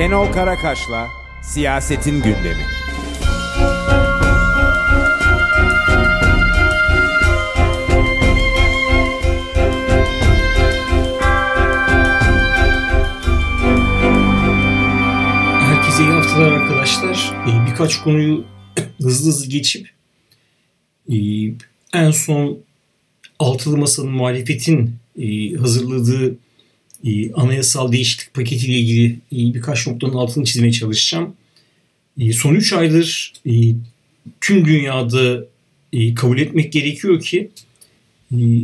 Şenol Karakaş'la Siyasetin Gündemi. Herkese iyi haftalar arkadaşlar. Ee, birkaç konuyu hızlı hızlı geçip e, en son Altılı Masa'nın muhalefetin e, hazırladığı e, anayasal değişiklik paketiyle ilgili birkaç noktanın altını çizmeye çalışacağım. Son 3 aydır tüm dünyada kabul etmek gerekiyor ki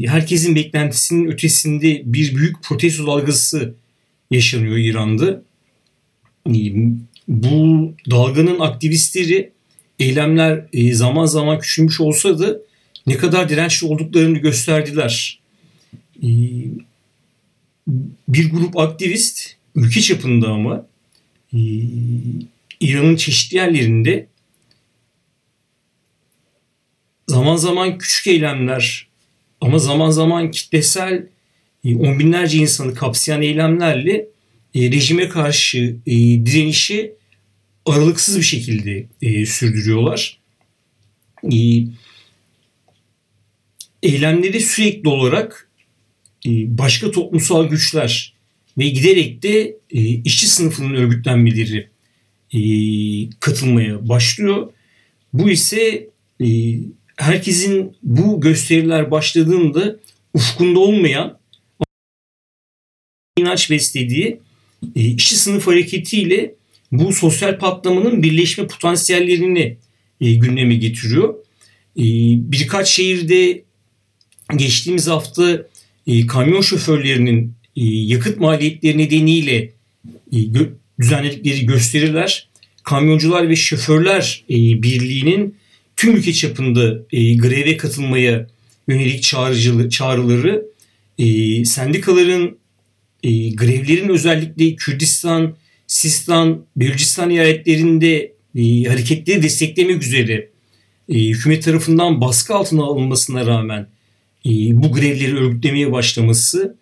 herkesin beklentisinin ötesinde bir büyük protesto dalgası yaşanıyor İran'da. Bu dalganın aktivistleri eylemler zaman zaman küçülmüş olsa da ne kadar dirençli olduklarını gösterdiler. Bir grup aktivist ülke çapında ama İran'ın çeşitli yerlerinde zaman zaman küçük eylemler ama zaman zaman kitlesel on binlerce insanı kapsayan eylemlerle rejime karşı direnişi aralıksız bir şekilde sürdürüyorlar. Eylemleri sürekli olarak başka toplumsal güçler ve giderek de işçi sınıfının örgütlenmeleri katılmaya başlıyor. Bu ise herkesin bu gösteriler başladığında ufkunda olmayan inanç beslediği işçi sınıf hareketiyle bu sosyal patlamanın birleşme potansiyellerini gündeme getiriyor. Birkaç şehirde geçtiğimiz hafta kamyon şoförlerinin yakıt maliyetleri nedeniyle düzenledikleri gösteriler Kamyoncular ve Şoförler Birliği'nin tüm ülke çapında greve katılmaya yönelik çağrıları sendikaların grevlerin özellikle Kürdistan, Sistan, Belucistan eyaletlerinde hareketleri desteklemek üzere hükümet tarafından baskı altına alınmasına rağmen bu grevleri örgütlemeye başlaması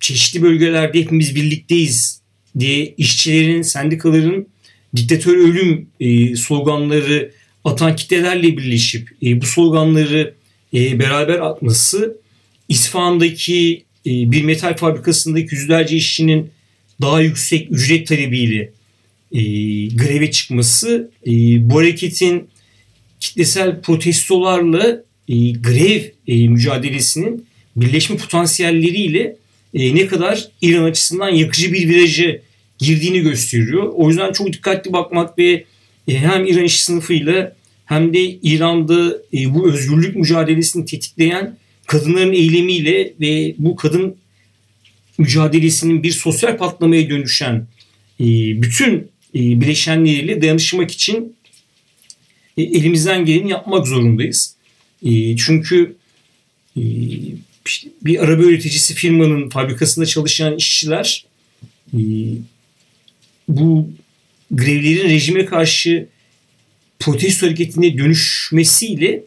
çeşitli bölgelerde hepimiz birlikteyiz diye işçilerin, sendikaların diktatör ölüm sloganları atan kitlelerle birleşip bu sloganları beraber atması İsfahan'daki bir metal fabrikasındaki yüzlerce işçinin daha yüksek ücret talebiyle greve çıkması bu hareketin kitlesel protestolarla grev mücadelesinin birleşme potansiyelleriyle ne kadar İran açısından yakıcı bir viraja girdiğini gösteriyor. O yüzden çok dikkatli bakmak ve hem İran işçi sınıfıyla hem de İran'da bu özgürlük mücadelesini tetikleyen kadınların eylemiyle ve bu kadın mücadelesinin bir sosyal patlamaya dönüşen bütün bileşenleriyle dayanışmak için elimizden geleni yapmak zorundayız. Çünkü işte bir araba üreticisi firmanın fabrikasında çalışan işçiler bu grevlerin rejime karşı protesto hareketine dönüşmesiyle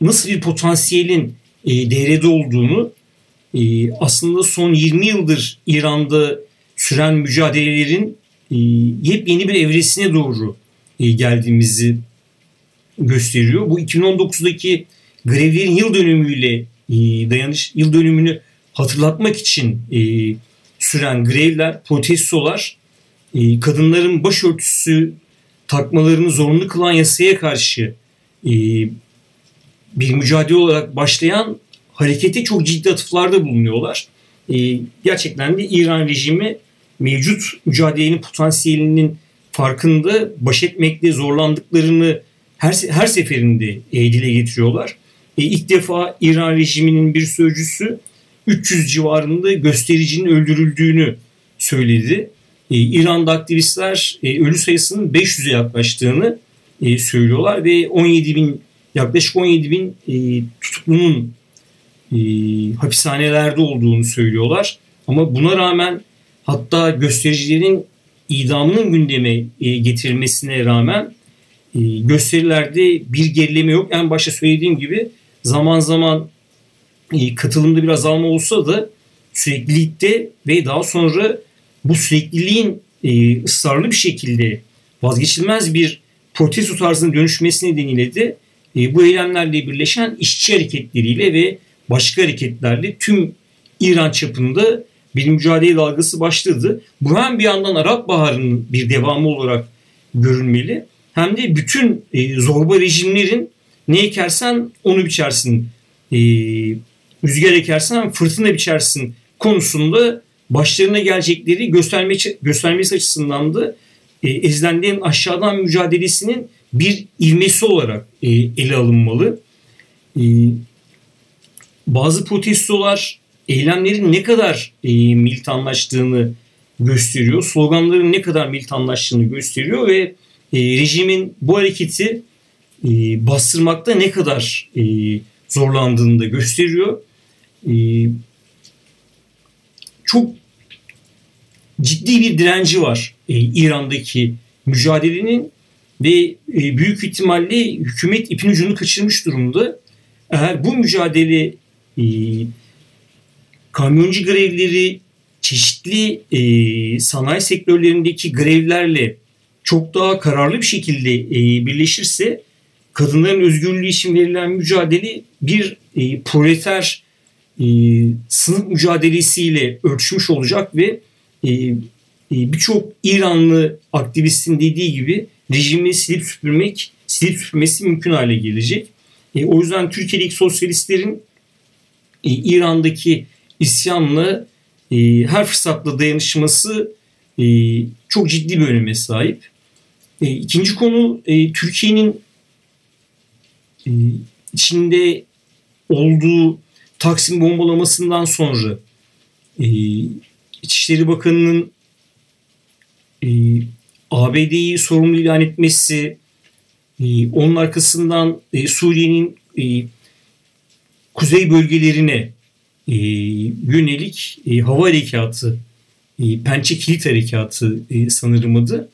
nasıl bir potansiyelin devrede olduğunu aslında son 20 yıldır İran'da süren mücadelelerin yepyeni bir evresine doğru geldiğimizi gösteriyor. Bu 2019'daki grevlerin yıl dönümüyle dayanış yıl dönümünü hatırlatmak için süren grevler, protestolar kadınların başörtüsü takmalarını zorunlu kılan yasaya karşı bir mücadele olarak başlayan harekete çok ciddi atıflarda bulunuyorlar. Gerçekten de İran rejimi mevcut mücadelenin potansiyelinin farkında baş etmekte zorlandıklarını her, her seferinde e, dile getiriyorlar. E, ilk defa İran rejiminin bir sözcüsü 300 civarında göstericinin öldürüldüğünü söyledi. E, İran'da aktivistler e, ölü sayısının 500'e yaklaştığını e, söylüyorlar ve 17 bin yaklaşık 17 bin e, tutuklunun e, hapishanelerde olduğunu söylüyorlar. Ama buna rağmen hatta göstericilerin idamının gündeme e, getirilmesine rağmen e, gösterilerde bir gerileme yok. En başta söylediğim gibi zaman zaman e, katılımda bir azalma olsa da süreklilikte ve daha sonra bu sürekliliğin ısrarlı bir şekilde vazgeçilmez bir protesto tarzına dönüşmesi nedeniyle de bu eylemlerle birleşen işçi hareketleriyle ve başka hareketlerle tüm İran çapında bir mücadele dalgası başladı. Bu hem bir yandan Arap Baharı'nın bir devamı olarak görülmeli hem de bütün e, zorba rejimlerin ne ekersen onu biçersin, e, rüzgar ekersen fırtına biçersin konusunda başlarına gelecekleri gösterme, göstermesi açısından da e, ezilenlerin aşağıdan mücadelesinin bir ilmesi olarak e, ele alınmalı. E, bazı protestolar eylemlerin ne kadar e, militanlaştığını gösteriyor. Sloganların ne kadar militanlaştığını gösteriyor ve e, rejimin bu hareketi e, bastırmakta ne kadar e, zorlandığını da gösteriyor. E, çok ciddi bir direnci var e, İran'daki mücadelenin ve e, büyük ihtimalle hükümet ipin ucunu kaçırmış durumda. Eğer bu mücadele e, kamyoncu grevleri çeşitli e, sanayi sektörlerindeki grevlerle çok daha kararlı bir şekilde e, birleşirse kadınların özgürlüğü için verilen mücadele bir e, proleter e, sınıf mücadelesiyle ölçmüş olacak ve e, e, birçok İranlı aktivistin dediği gibi rejimi silip süpürmek, silip süpürmesi mümkün hale gelecek. E, o yüzden Türkiye'deki sosyalistlerin e, İran'daki isyanla e, her fırsatla dayanışması e, çok ciddi bir öneme sahip. E, ikinci konu e, Türkiye'nin e, içinde olduğu Taksim bombalamasından sonra e, İçişleri Bakanı'nın e, ABD'yi sorumlu ilan etmesi, e, onun arkasından e, Suriye'nin e, kuzey bölgelerine e, yönelik e, hava harekatı, e, Pençe Kilit Harekatı e, sanırım adı.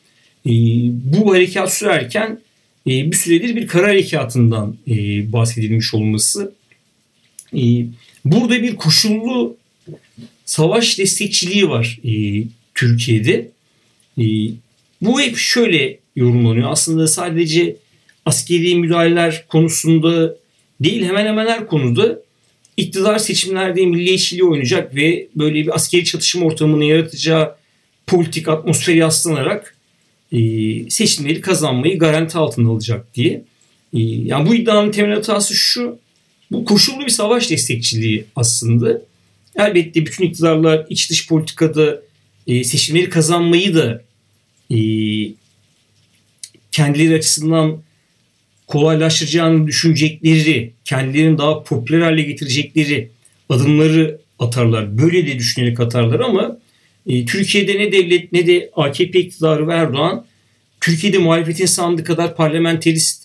E, bu harekat sürerken e, bir süredir bir kara harekatından e, bahsedilmiş olması. E, burada bir koşullu savaş destekçiliği var e, Türkiye'de. E, bu hep şöyle yorumlanıyor. Aslında sadece askeri müdahaleler konusunda değil hemen hemen her konuda iktidar seçimlerde milliyetçiliği oynayacak ve böyle bir askeri çatışma ortamını yaratacağı politik atmosferi yaslanarak e, seçimleri kazanmayı garanti altına alacak diye. E, yani bu iddianın temel hatası şu. Bu koşullu bir savaş destekçiliği aslında. Elbette bütün iktidarlar iç dış politikada e, seçimleri kazanmayı da e, kendileri açısından kolaylaştıracağını düşünecekleri, kendilerini daha popüler hale getirecekleri adımları atarlar. Böyle de düşünerek atarlar ama e, Türkiye'de ne devlet ne de AKP iktidarı ve Erdoğan Türkiye'de muhalefetin sandığı kadar parlamenterist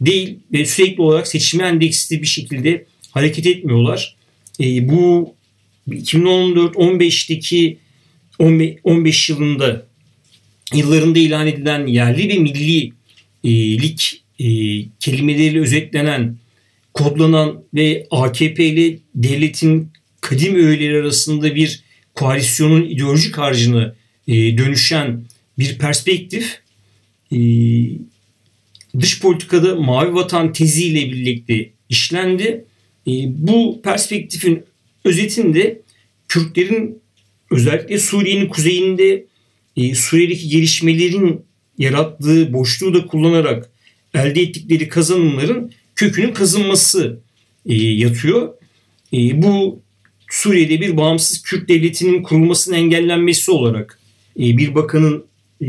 değil ve sürekli olarak seçime endeksli bir şekilde hareket etmiyorlar. E, bu 2014-15'teki 15 yılında yıllarında ilan edilen yerli ve milli e, kelimeleriyle özetlenen, kodlanan ve AKP ile devletin kadim öğeleri arasında bir koalisyonun ideolojik harcına e, dönüşen bir perspektif e, dış politikada mavi vatan teziyle birlikte işlendi. E, bu perspektifin özetinde Kürtlerin özellikle Suriye'nin kuzeyinde e, Suriye'deki gelişmelerin yarattığı boşluğu da kullanarak elde ettikleri kazanımların kökünün kazınması e, yatıyor. E, bu Suriye'de bir bağımsız Kürt devletinin kurulmasının engellenmesi olarak e, bir bakanın e,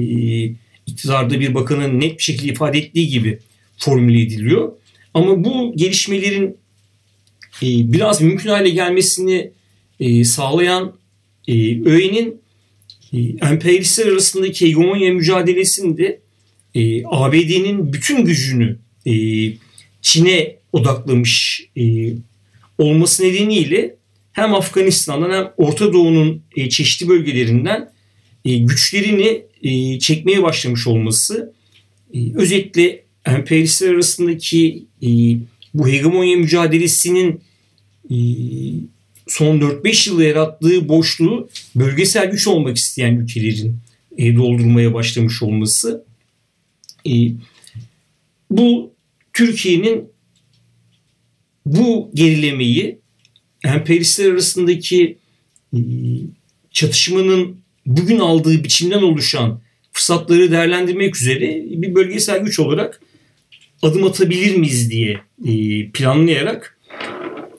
iktidarda bir bakanın net bir şekilde ifade ettiği gibi formüle ediliyor. Ama bu gelişmelerin e, biraz mümkün hale gelmesini e, sağlayan e, öğenin e, emperyalistler arasındaki hegemonya mücadelesinde e, ABD'nin bütün gücünü e, Çin'e odaklamış e, olması nedeniyle hem Afganistan'dan hem Orta Doğu'nun e, çeşitli bölgelerinden e, güçlerini e, çekmeye başlamış olması e, özetle emperyalistler arasındaki e, bu hegemonya mücadelesinin e, son 4-5 yılda yarattığı boşluğu bölgesel güç olmak isteyen ülkelerin e, doldurmaya başlamış olması. E, bu Türkiye'nin bu gerilemeyi emperyalistler arasındaki e, çatışmanın bugün aldığı biçimden oluşan fırsatları değerlendirmek üzere bir bölgesel güç olarak adım atabilir miyiz diye e, planlayarak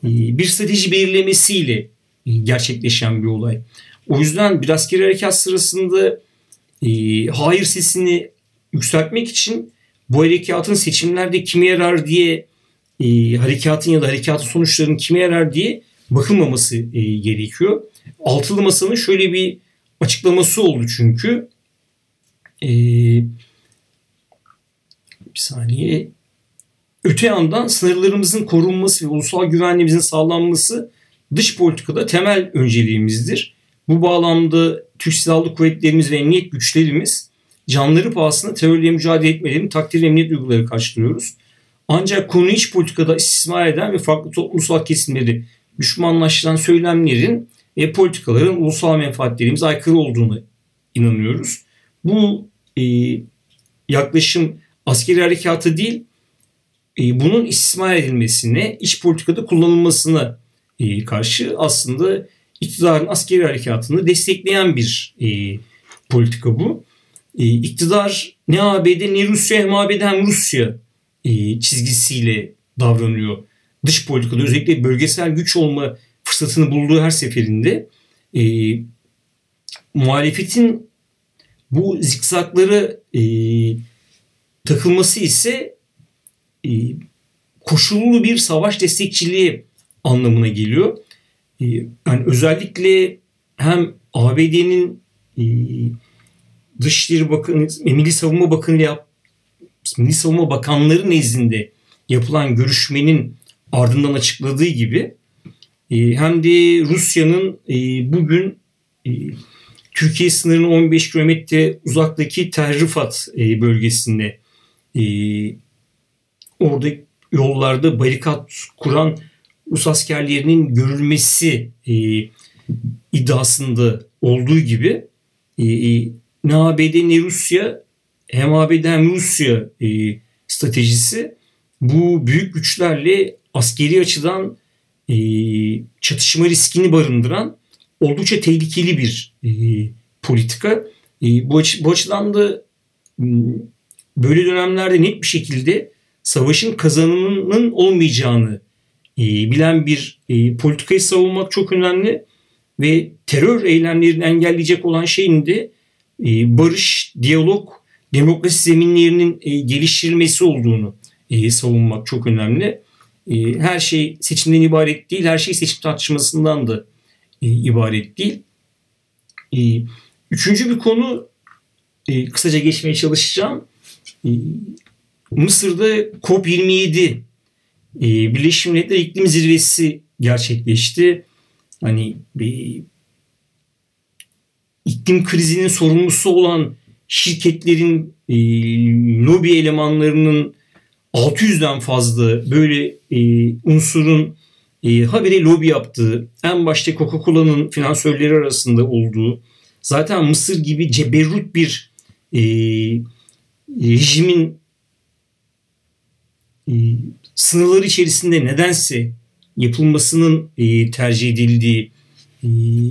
e, bir strateji belirlemesiyle gerçekleşen bir olay. O yüzden bir askeri harekat sırasında hayır sesini yükseltmek için bu harekatın seçimlerde kime yarar diye harekatın ya da harekatın sonuçlarının kime yarar diye bakılmaması gerekiyor. Altılı Masa'nın şöyle bir açıklaması oldu çünkü. Ee, bir saniye. Öte yandan sınırlarımızın korunması ve ulusal güvenliğimizin sağlanması dış politikada temel önceliğimizdir. Bu bağlamda Türk Silahlı Kuvvetlerimiz ve emniyet güçlerimiz canları pahasına terörle mücadele etmelerini takdir ve emniyet duyguları karşılıyoruz. Ancak konu iç politikada istismar eden ve farklı toplumsal kesimleri düşmanlaştıran söylemlerin ve politikaların ulusal menfaatlerimize aykırı olduğunu inanıyoruz. Bu e, yaklaşım askeri harekatı değil, e, bunun istismar edilmesine, iç politikada kullanılmasına e, karşı aslında iktidarın askeri harekatını destekleyen bir e, politika bu. E, iktidar ne ABD ne Rusya hem ABD hem Rusya e, çizgisiyle davranıyor. Dış politikada özellikle bölgesel güç olma fırsatını bulduğu her seferinde e, muhalefetin bu zikzakları e, takılması ise e, koşullu bir savaş destekçiliği anlamına geliyor. E, yani özellikle hem ABD'nin e, Dışişleri Bakanı, Milli Savunma Bakanı yap, Milli Savunma Bakanları nezdinde yapılan görüşmenin ardından açıkladığı gibi e, hem de Rusya'nın e, bugün e, Türkiye sınırının 15 kilometre uzaktaki Terrifat bölgesinde orada yollarda barikat kuran Rus askerlerinin görülmesi iddiasında olduğu gibi ne ABD ne Rusya hem ABD hem Rusya stratejisi bu büyük güçlerle askeri açıdan e, çatışma riskini barındıran oldukça tehlikeli bir e, politika. E, bu, aç, bu açıdan da böyle dönemlerde net bir şekilde savaşın kazanımının olmayacağını e, bilen bir e, politikayı savunmak çok önemli ve terör eylemlerini engelleyecek olan şeyin de e, barış, diyalog, demokrasi zeminlerinin e, geliştirilmesi olduğunu e, savunmak çok önemli. E, her şey seçimden ibaret değil, her şey seçim tartışmasından da e, ibaret değil. E, üçüncü bir konu e, kısaca geçmeye çalışacağım. E, Mısır'da COP27 e, Birleşmiş Milletler İklim Zirvesi gerçekleşti. Hani bir iklim krizinin sorumlusu olan şirketlerin e, lobi elemanlarının 600'den fazla böyle e, unsurun e, habire lobi yaptığı, en başta Coca-Cola'nın finansörleri arasında olduğu, zaten Mısır gibi ceberrut bir e, rejimin e, sınırları içerisinde nedense yapılmasının e, tercih edildiği e,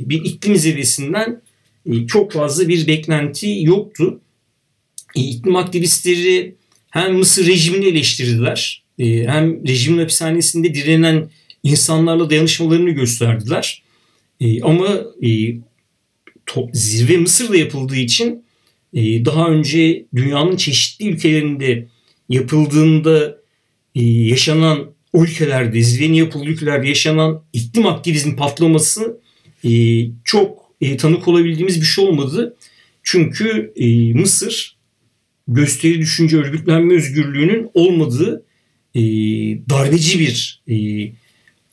bir iklim zirvesinden çok fazla bir beklenti yoktu. E, iklim aktivistleri hem Mısır rejimini eleştirdiler e, hem rejimin hapishanesinde direnen insanlarla dayanışmalarını gösterdiler. E, ama e, zirve Mısır'da yapıldığı için daha önce dünyanın çeşitli ülkelerinde yapıldığında yaşanan o ülkelerde, zirvenin yapıldığı ülkelerde yaşanan iklim aktivizm patlaması çok tanık olabildiğimiz bir şey olmadı. Çünkü Mısır gösteri düşünce örgütlenme özgürlüğünün olmadığı e, darbeci bir e,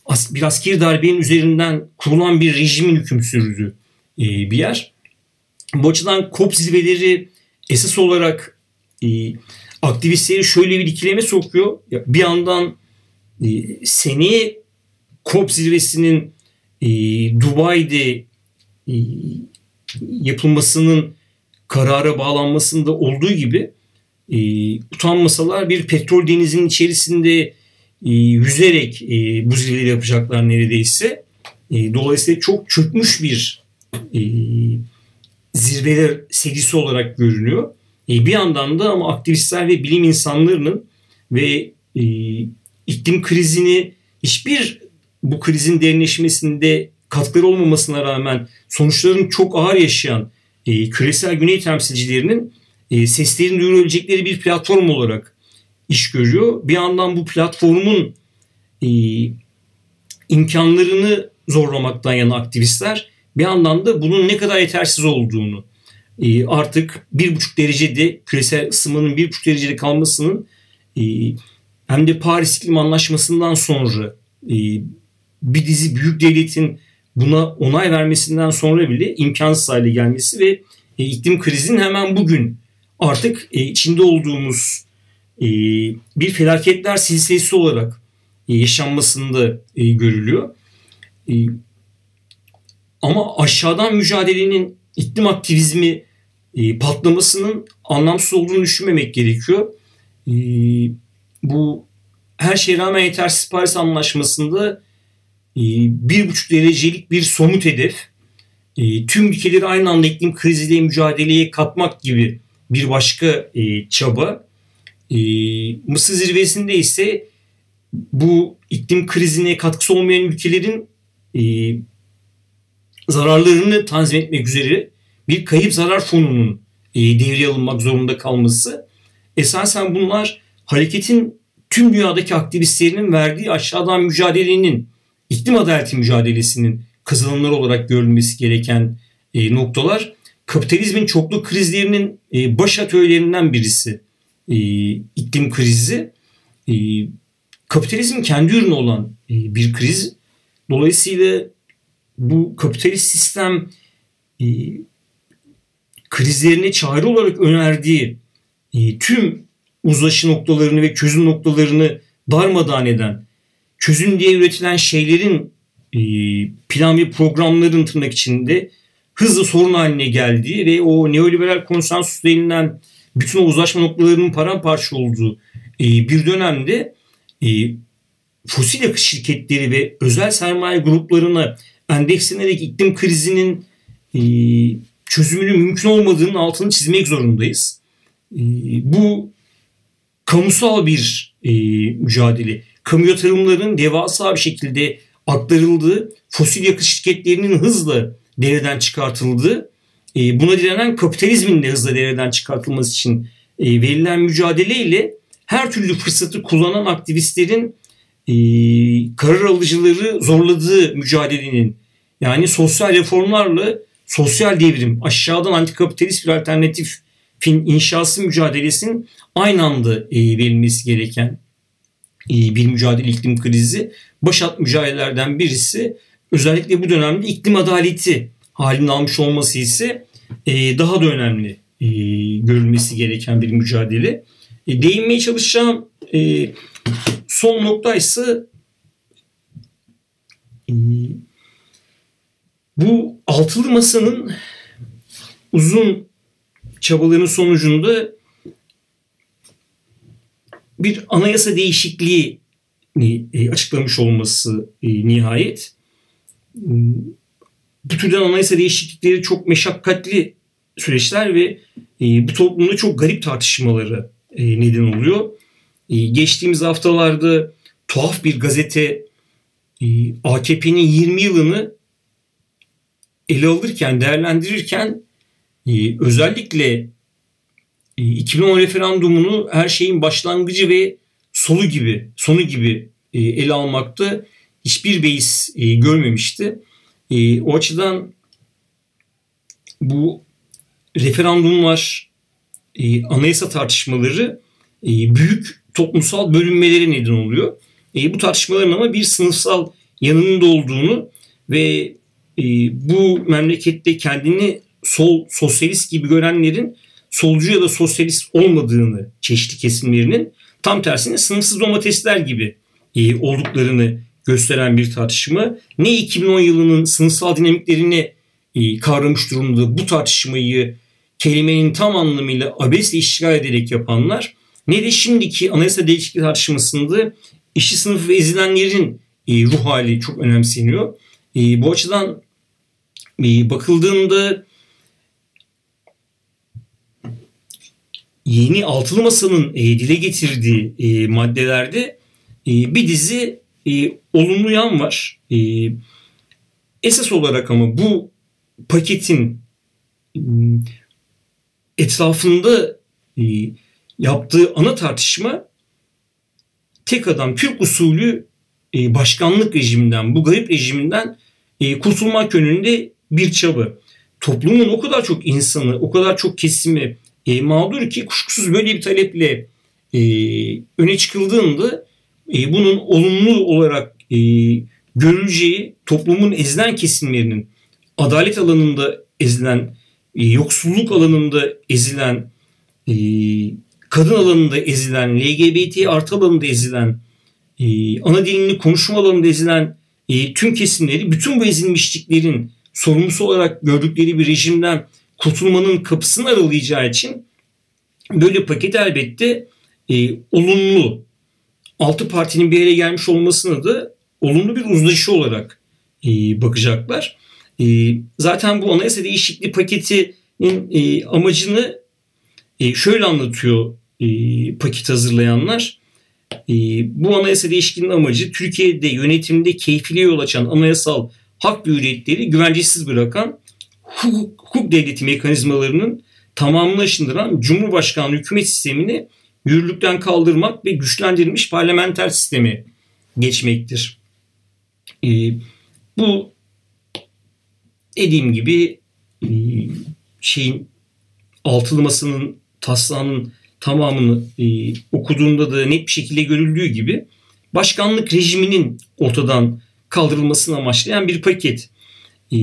as, bir askeri darbenin üzerinden kurulan bir rejimin hüküm sürdüğü e, bir yer. Bu açıdan COP zirveleri esas olarak e, aktivistleri şöyle bir ikileme sokuyor. Bir yandan e, seneye COP zirvesinin e, Dubai'de e, yapılmasının karara bağlanmasında olduğu gibi e, utanmasalar bir petrol denizinin içerisinde e, yüzerek e, bu zirveleri yapacaklar neredeyse. E, dolayısıyla çok çökmüş bir e, zirveler serisi olarak görünüyor. E, bir yandan da ama aktivistler ve bilim insanlarının ve e, iklim krizini hiçbir bu krizin derinleşmesinde katkıları olmamasına rağmen sonuçların çok ağır yaşayan e, küresel güney temsilcilerinin e, seslerini duyurabilecekleri bir platform olarak iş görüyor. Bir yandan bu platformun e, imkanlarını zorlamaktan yana aktivistler bir yandan da bunun ne kadar yetersiz olduğunu e, artık bir buçuk derecede küresel ısınmanın bir buçuk derecede kalmasının e, hem de Paris İklim Anlaşması'ndan sonra e, bir dizi büyük devletin buna onay vermesinden sonra bile imkansız hale gelmesi ve e, iklim krizinin hemen bugün artık e, içinde olduğumuz e, bir felaketler silsilesi olarak e, yaşanmasında e, görülüyor. E, ama aşağıdan mücadelenin iklim aktivizmi e, patlamasının anlamsız olduğunu düşünmemek gerekiyor. E, bu her şeye rağmen yetersiz Paris Anlaşması'nda bir buçuk derecelik bir somut hedef e, tüm ülkeleri aynı anda iklim kriziyle mücadeleye katmak gibi bir başka e, çaba. E, Mısır zirvesinde ise bu iklim krizine katkısı olmayan ülkelerin e, zararlarını tanzim etmek üzere bir kayıp zarar fonunun e, devreye alınmak zorunda kalması. Esasen bunlar hareketin tüm dünyadaki aktivistlerinin verdiği aşağıdan mücadelenin, iklim adaleti mücadelesinin kazanımları olarak görülmesi gereken e, noktalar. Kapitalizmin çoklu krizlerinin e, baş atölyelerinden birisi e, iklim krizi. E, kapitalizmin kendi ürünü olan e, bir kriz. Dolayısıyla bu kapitalist sistem e, krizlerine çare olarak önerdiği e, tüm uzlaşı noktalarını ve çözüm noktalarını darmadağın eden, çözüm diye üretilen şeylerin e, plan ve programların tırnak içinde hızlı sorun haline geldiği ve o neoliberal konsensus denilen bütün o uzlaşma noktalarının paramparça olduğu e, bir dönemde e, fosil yakıt şirketleri ve özel sermaye gruplarına endekslenerek iklim krizinin e, çözümünün mümkün olmadığının altını çizmek zorundayız. E, bu kamusal bir e, mücadele. Kamu yatırımlarının devasa bir şekilde aktarıldığı, fosil yakıt şirketlerinin hızla devreden çıkartıldığı, e, buna direnen kapitalizmin de hızla devreden çıkartılması için e, verilen mücadeleyle her türlü fırsatı kullanan aktivistlerin e, karar alıcıları zorladığı mücadelenin yani sosyal reformlarla sosyal devrim aşağıdan antikapitalist bir alternatif fin inşası mücadelesinin aynı anda e, verilmesi gereken bir mücadele iklim krizi. Başat mücadelelerden birisi özellikle bu dönemde iklim adaleti halini almış olması ise e, daha da önemli e, görülmesi gereken bir mücadele. E, değinmeye çalışacağım e, son nokta ise e, bu altılı masanın uzun çabaların sonucunda bir anayasa değişikliği e, açıklamış olması e, nihayet. Bu türden anayasa değişiklikleri çok meşakkatli süreçler ve e, bu toplumda çok garip tartışmaları neden oluyor. Geçtiğimiz haftalarda tuhaf bir gazete AKP'nin 20 yılını ele alırken, değerlendirirken özellikle 2010 referandumunu her şeyin başlangıcı ve solu gibi, sonu gibi e, ele almakta hiçbir beis e, görmemişti. E, o açıdan bu referandumlar, anayasa tartışmaları büyük toplumsal bölünmelere neden oluyor. Bu tartışmaların ama bir sınıfsal yanının da olduğunu ve bu memlekette kendini sol sosyalist gibi görenlerin solcu ya da sosyalist olmadığını çeşitli kesimlerinin tam tersine sınıfsız domatesler gibi e, olduklarını gösteren bir tartışma ne 2010 yılının sınıfsal dinamiklerini e, kavramış durumda bu tartışmayı kelimenin tam anlamıyla abesle işgal ederek yapanlar ne de şimdiki anayasa değişikliği tartışmasında işçi sınıfı ve ezilenlerin e, ruh hali çok önemseniyor. E, bu açıdan e, bakıldığında yeni altılı masanın e, dile getirdiği e, maddelerde e, bir dizi e, olumlu yan var. E, esas olarak ama bu paketin e, etrafında e, yaptığı ana tartışma tek adam Türk usulü e, başkanlık rejiminden, bu garip rejiminden e, kurtulmak yönünde bir çaba. Toplumun o kadar çok insanı, o kadar çok kesimi e, mağdur ki kuşkusuz böyle bir taleple e, öne çıkıldığında e, bunun olumlu olarak e, görüleceği toplumun ezilen kesimlerinin adalet alanında ezilen, e, yoksulluk alanında ezilen, e, kadın alanında ezilen, LGBT artı alanında ezilen, e, ana dilini konuşma alanında ezilen e, tüm kesimleri bütün bu ezilmişliklerin sorumlusu olarak gördükleri bir rejimden kurtulmanın kapısını aralayacağı için böyle paket elbette e, olumlu altı partinin bir yere gelmiş olmasına da olumlu bir uzlaşı olarak e, bakacaklar. E, zaten bu anayasa değişikliği paketinin e, amacını e, şöyle anlatıyor e, paket hazırlayanlar. E, bu anayasa değişikliğinin amacı Türkiye'de yönetimde keyfiliğe yol açan anayasal hak ve hürriyetleri güvencesiz bırakan hukuk, hukuk devleti mekanizmalarının tamamını aşındıran Cumhurbaşkanlığı hükümet sistemini yürürlükten kaldırmak ve güçlendirilmiş parlamenter sistemi geçmektir. E, bu dediğim gibi e, şeyin altılı masanın taslağının tamamını e, okuduğunda da net bir şekilde görüldüğü gibi başkanlık rejiminin ortadan kaldırılmasını amaçlayan bir paket. E,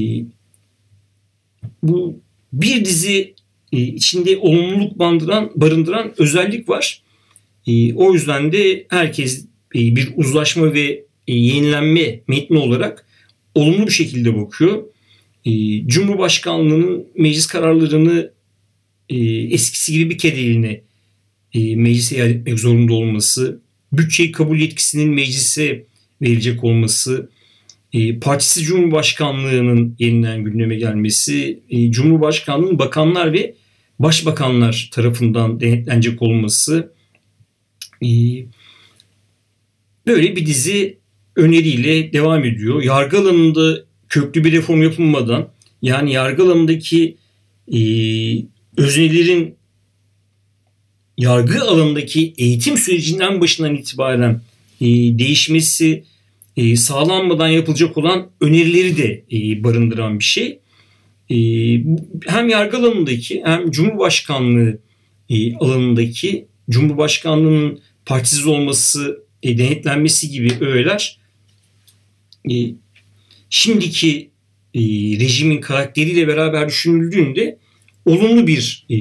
bu bir dizi e, içinde olumluluk bandıran, barındıran özellik var. E, o yüzden de herkes e, bir uzlaşma ve yenilenme metni olarak olumlu bir şekilde bakıyor. Cumhurbaşkanlığının meclis kararlarını eskisi gibi bir kere meclise iade etmek zorunda olması, bütçeyi kabul yetkisinin meclise verilecek olması, e, partisi Cumhurbaşkanlığının yeniden gündeme gelmesi, e, Cumhurbaşkanlığının bakanlar ve başbakanlar tarafından denetlenecek olması, e, böyle bir dizi öneriyle devam ediyor. Yargı alanında köklü bir reform yapılmadan yani yargı alanındaki e, öznelerin yargı alanındaki eğitim sürecinden başından itibaren e, değişmesi e, sağlanmadan yapılacak olan önerileri de e, barındıran bir şey. E, hem yargı alanındaki hem Cumhurbaşkanlığı e, alanındaki Cumhurbaşkanlığının partisiz olması, e, denetlenmesi gibi öğeler e, şimdiki e, rejimin karakteriyle beraber düşünüldüğünde olumlu bir e,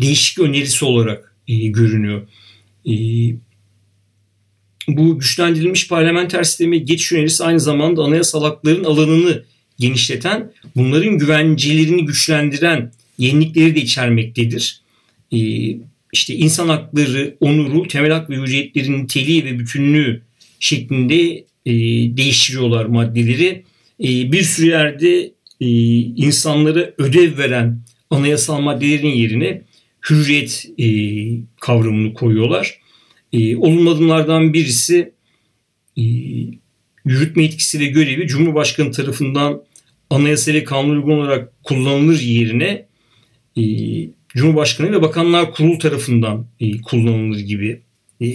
değişik önerisi olarak e, görünüyor. E, bu güçlendirilmiş parlamenter sisteme geçiş önerisi aynı zamanda anayasal hakların alanını genişleten, bunların güvencelerini güçlendiren yenilikleri de içermektedir. E, işte insan hakları, onuru, temel hak ve hürriyetlerin niteliği ve bütünlüğü şeklinde e, değiştiriyorlar maddeleri. E, bir sürü yerde e, insanlara ödev veren anayasal maddelerin yerine hürriyet e, kavramını koyuyorlar. E, olumlu adımlardan birisi e, yürütme etkisi ve görevi Cumhurbaşkanı tarafından anayasa ve kanun uygun olarak kullanılır yerine e, Cumhurbaşkanı ve Bakanlar Kurulu tarafından e, kullanılır gibi e,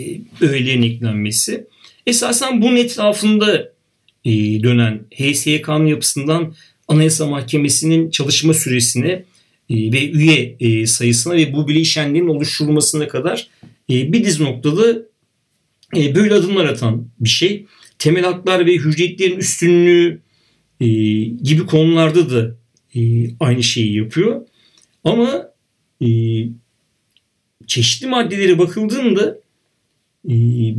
öğelerin eklenmesi. Esasen bunun etrafında e, dönen HSYK'nın yapısından Anayasa Mahkemesi'nin çalışma süresine e, ve üye e, sayısına ve bu bileşenlerin oluşturulmasına kadar bir dizi noktada böyle adımlar atan bir şey. Temel haklar ve hürriyetlerin üstünlüğü gibi konularda da aynı şeyi yapıyor. Ama çeşitli maddelere bakıldığında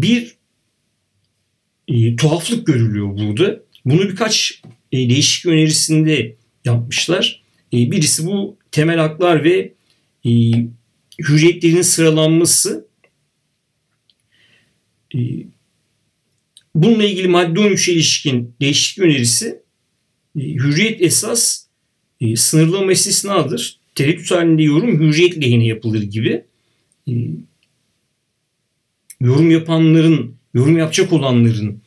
bir e, tuhaflık görülüyor burada. Bunu birkaç e, değişik önerisinde yapmışlar. E, birisi bu temel haklar ve e, hürriyetlerin sıralanması. E, bununla ilgili madde 13'e ilişkin değişik önerisi e, hürriyet esas e, sınırlama istisnadır. Tereddüt halinde yorum hürriyet lehine yapılır gibi. E, yorum yapanların, yorum yapacak olanların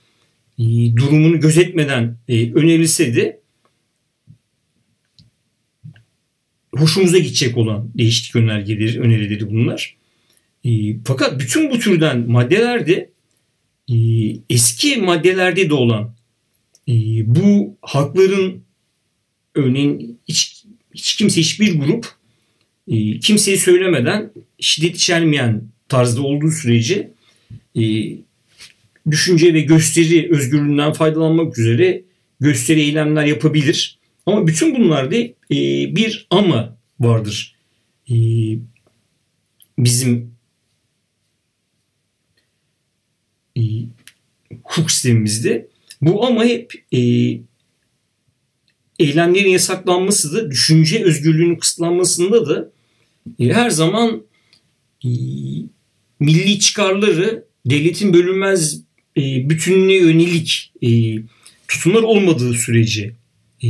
durumunu gözetmeden önerilse de hoşumuza gidecek olan değişik önergeleri, önerileri bunlar. Fakat bütün bu türden maddelerde eski maddelerde de olan e, bu hakların örneğin hiç, hiç kimse hiçbir grup e, kimseyi söylemeden şiddet içermeyen tarzda olduğu sürece düşünce ve gösteri özgürlüğünden faydalanmak üzere gösteri eylemler yapabilir. Ama bütün bunlarda bir ama vardır. Bizim e, hukuk sistemimizde. Bu ama hep e, eylemlerin yasaklanması da düşünce özgürlüğünün kısıtlanmasında da e, her zaman e, milli çıkarları devletin bölünmez e, bütünlüğe yönelik e, tutumlar olmadığı sürece e,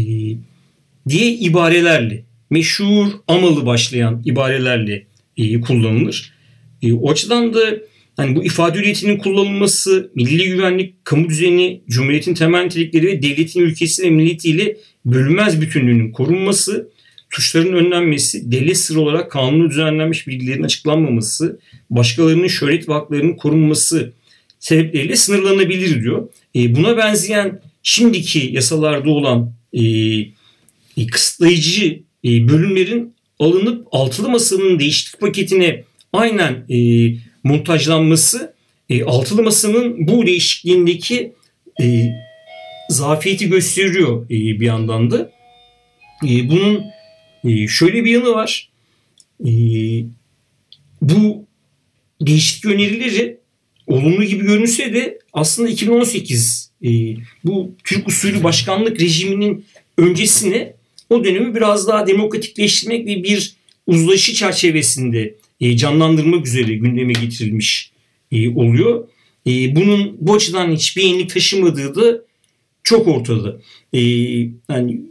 diye ibarelerle meşhur amalı başlayan ibarelerle e, kullanılır. E, o açıdan da hani bu ifade hürriyetinin kullanılması, milli güvenlik, kamu düzeni, cumhuriyetin temel nitelikleri ve devletin ülkesi ve milletiyle bölünmez bütünlüğünün korunması, tuşların önlenmesi, devlet sırrı olarak kanunu düzenlenmiş bilgilerin açıklanmaması, başkalarının şöhret ve haklarının korunması sebepleriyle sınırlanabilir diyor. E, buna benzeyen şimdiki yasalarda olan e, e, kısıtlayıcı e, bölümlerin alınıp altılı masanın değişiklik paketine aynen e, montajlanması e, altılı masanın bu değişikliğindeki e, zafiyeti gösteriyor e, bir yandan da. E, bunun e, şöyle bir yanı var. E, bu değişiklik önerileri olumlu gibi görünse de aslında 2018 e, bu Türk usulü başkanlık rejiminin öncesine o dönemi biraz daha demokratikleştirmek ve bir uzlaşı çerçevesinde e, canlandırmak üzere gündeme getirilmiş e, oluyor. E, bunun bu açıdan hiçbir yenilik taşımadığı da çok ortada. E, yani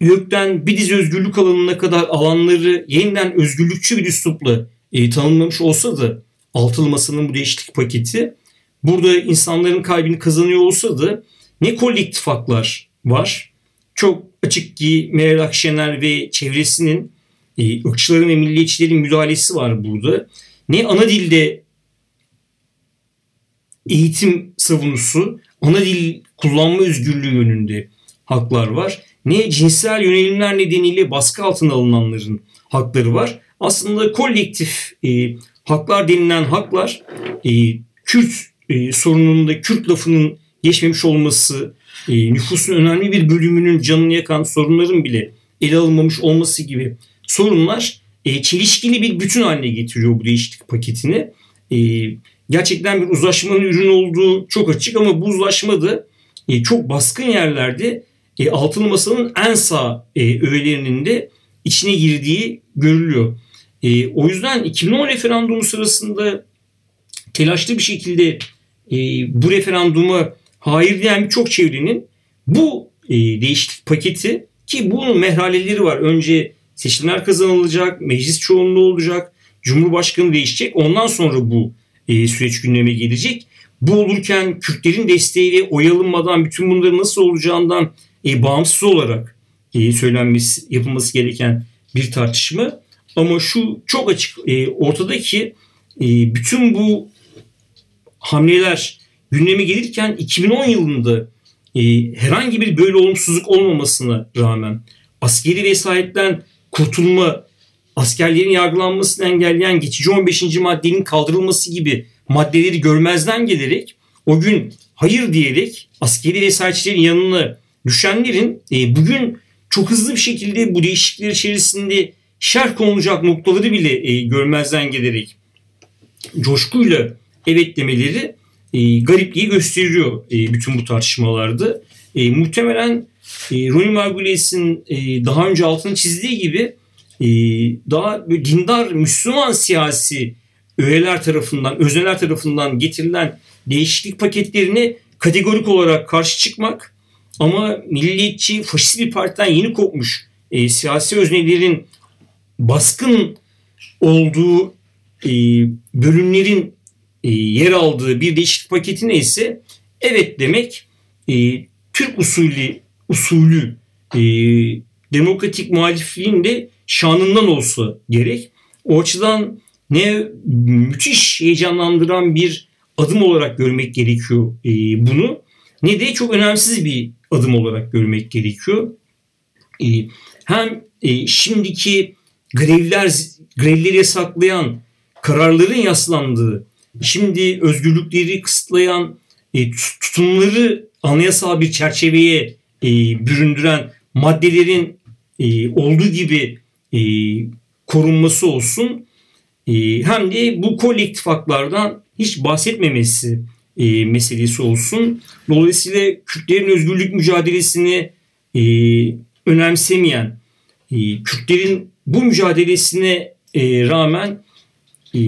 YÖK'ten bir dizi özgürlük alanına kadar alanları yeniden özgürlükçü bir üslupla e, tanımlamış olsa da altılı masanın bu değişiklik paketi burada insanların kalbini kazanıyor olsa da ne kolektif haklar var. Çok açık ki Meral Akşener ve çevresinin e, ırkçıların ve milliyetçilerin müdahalesi var burada. Ne ana dilde eğitim savunusu, ana dil kullanma özgürlüğü yönünde haklar var. Ne cinsel yönelimler nedeniyle baskı altına alınanların hakları var. Aslında kolektif e, haklar denilen haklar e, Kürt e, sorununda Kürt lafının geçmemiş olması, e, nüfusun önemli bir bölümünün canını yakan sorunların bile ele alınmamış olması gibi sorunlar e, çelişkili bir bütün haline getiriyor bu değişiklik paketini. E, gerçekten bir uzlaşmanın ürünü olduğu çok açık ama bu uzlaşma da e, çok baskın yerlerde e, altılı masanın en sağ e, öğelerinin de içine girdiği görülüyor. E, o yüzden 2010 referandumu sırasında telaşlı bir şekilde e, bu referanduma hayır diyen birçok çevrenin bu e, değişiklik paketi ki bunun merhaleleri var. Önce seçimler kazanılacak, meclis çoğunluğu olacak, cumhurbaşkanı değişecek. Ondan sonra bu e, süreç gündeme gelecek. Bu olurken Kürtlerin desteği ve oy alınmadan bütün bunların nasıl olacağından e, bağımsız olarak e, söylenmesi, yapılması gereken bir tartışma. Ama şu çok açık e, ortadaki e, bütün bu hamleler gündeme gelirken 2010 yılında e, herhangi bir böyle olumsuzluk olmamasına rağmen askeri vesayetten kurtulma, askerlerin yargılanmasını engelleyen geçici 15. maddenin kaldırılması gibi maddeleri görmezden gelerek o gün hayır diyerek askeri vesayetçilerin yanına düşenlerin e, bugün çok hızlı bir şekilde bu değişiklikler içerisinde şerh konulacak noktaları bile e, görmezden gelerek coşkuyla evet demeleri e, garipliği gösteriyor e, bütün bu tartışmalarda. E, muhtemelen e, Rooney Margulies'in e, daha önce altını çizdiği gibi e, daha böyle dindar Müslüman siyasi öğeler tarafından, özneler tarafından getirilen değişiklik paketlerini kategorik olarak karşı çıkmak ama milliyetçi, faşist bir partiden yeni kopmuş e, siyasi öznelerin baskın olduğu e, bölümlerin e, yer aldığı bir değişiklik paketine ise evet demek e, Türk usulü usulü e, demokratik muhalifliğin de şanından olsa gerek. O açıdan ne müthiş heyecanlandıran bir adım olarak görmek gerekiyor e, bunu ne de çok önemsiz bir adım olarak görmek gerekiyor. E, hem e, şimdiki grevler grevleri yasaklayan kararların yaslandığı, şimdi özgürlükleri kısıtlayan e, tutumları anayasal bir çerçeveye e, büründüren maddelerin e, olduğu gibi e, korunması olsun e, hem de bu kolektif haklardan hiç bahsetmemesi e, meselesi olsun. Dolayısıyla Kürtlerin özgürlük mücadelesini e, önemsemeyen, e, Kürtlerin bu mücadelesine e, rağmen e,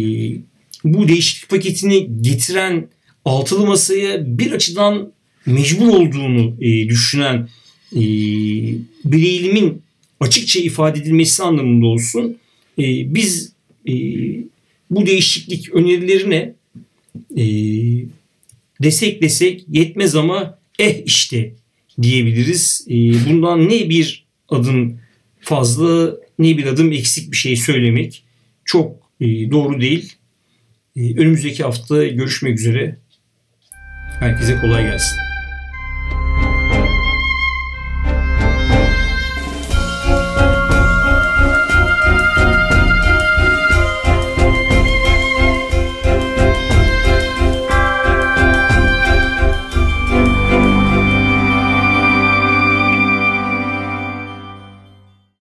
bu değişiklik paketini getiren altılı masaya bir açıdan mecbur olduğunu e, düşünen e, bir eğilimin açıkça ifade edilmesi anlamında olsun. E, biz e, bu değişiklik önerilerine e, desek desek yetmez ama eh işte diyebiliriz. E, bundan ne bir adım fazla ne bir adım eksik bir şey söylemek çok e, doğru değil. E, önümüzdeki hafta görüşmek üzere. Herkese kolay gelsin.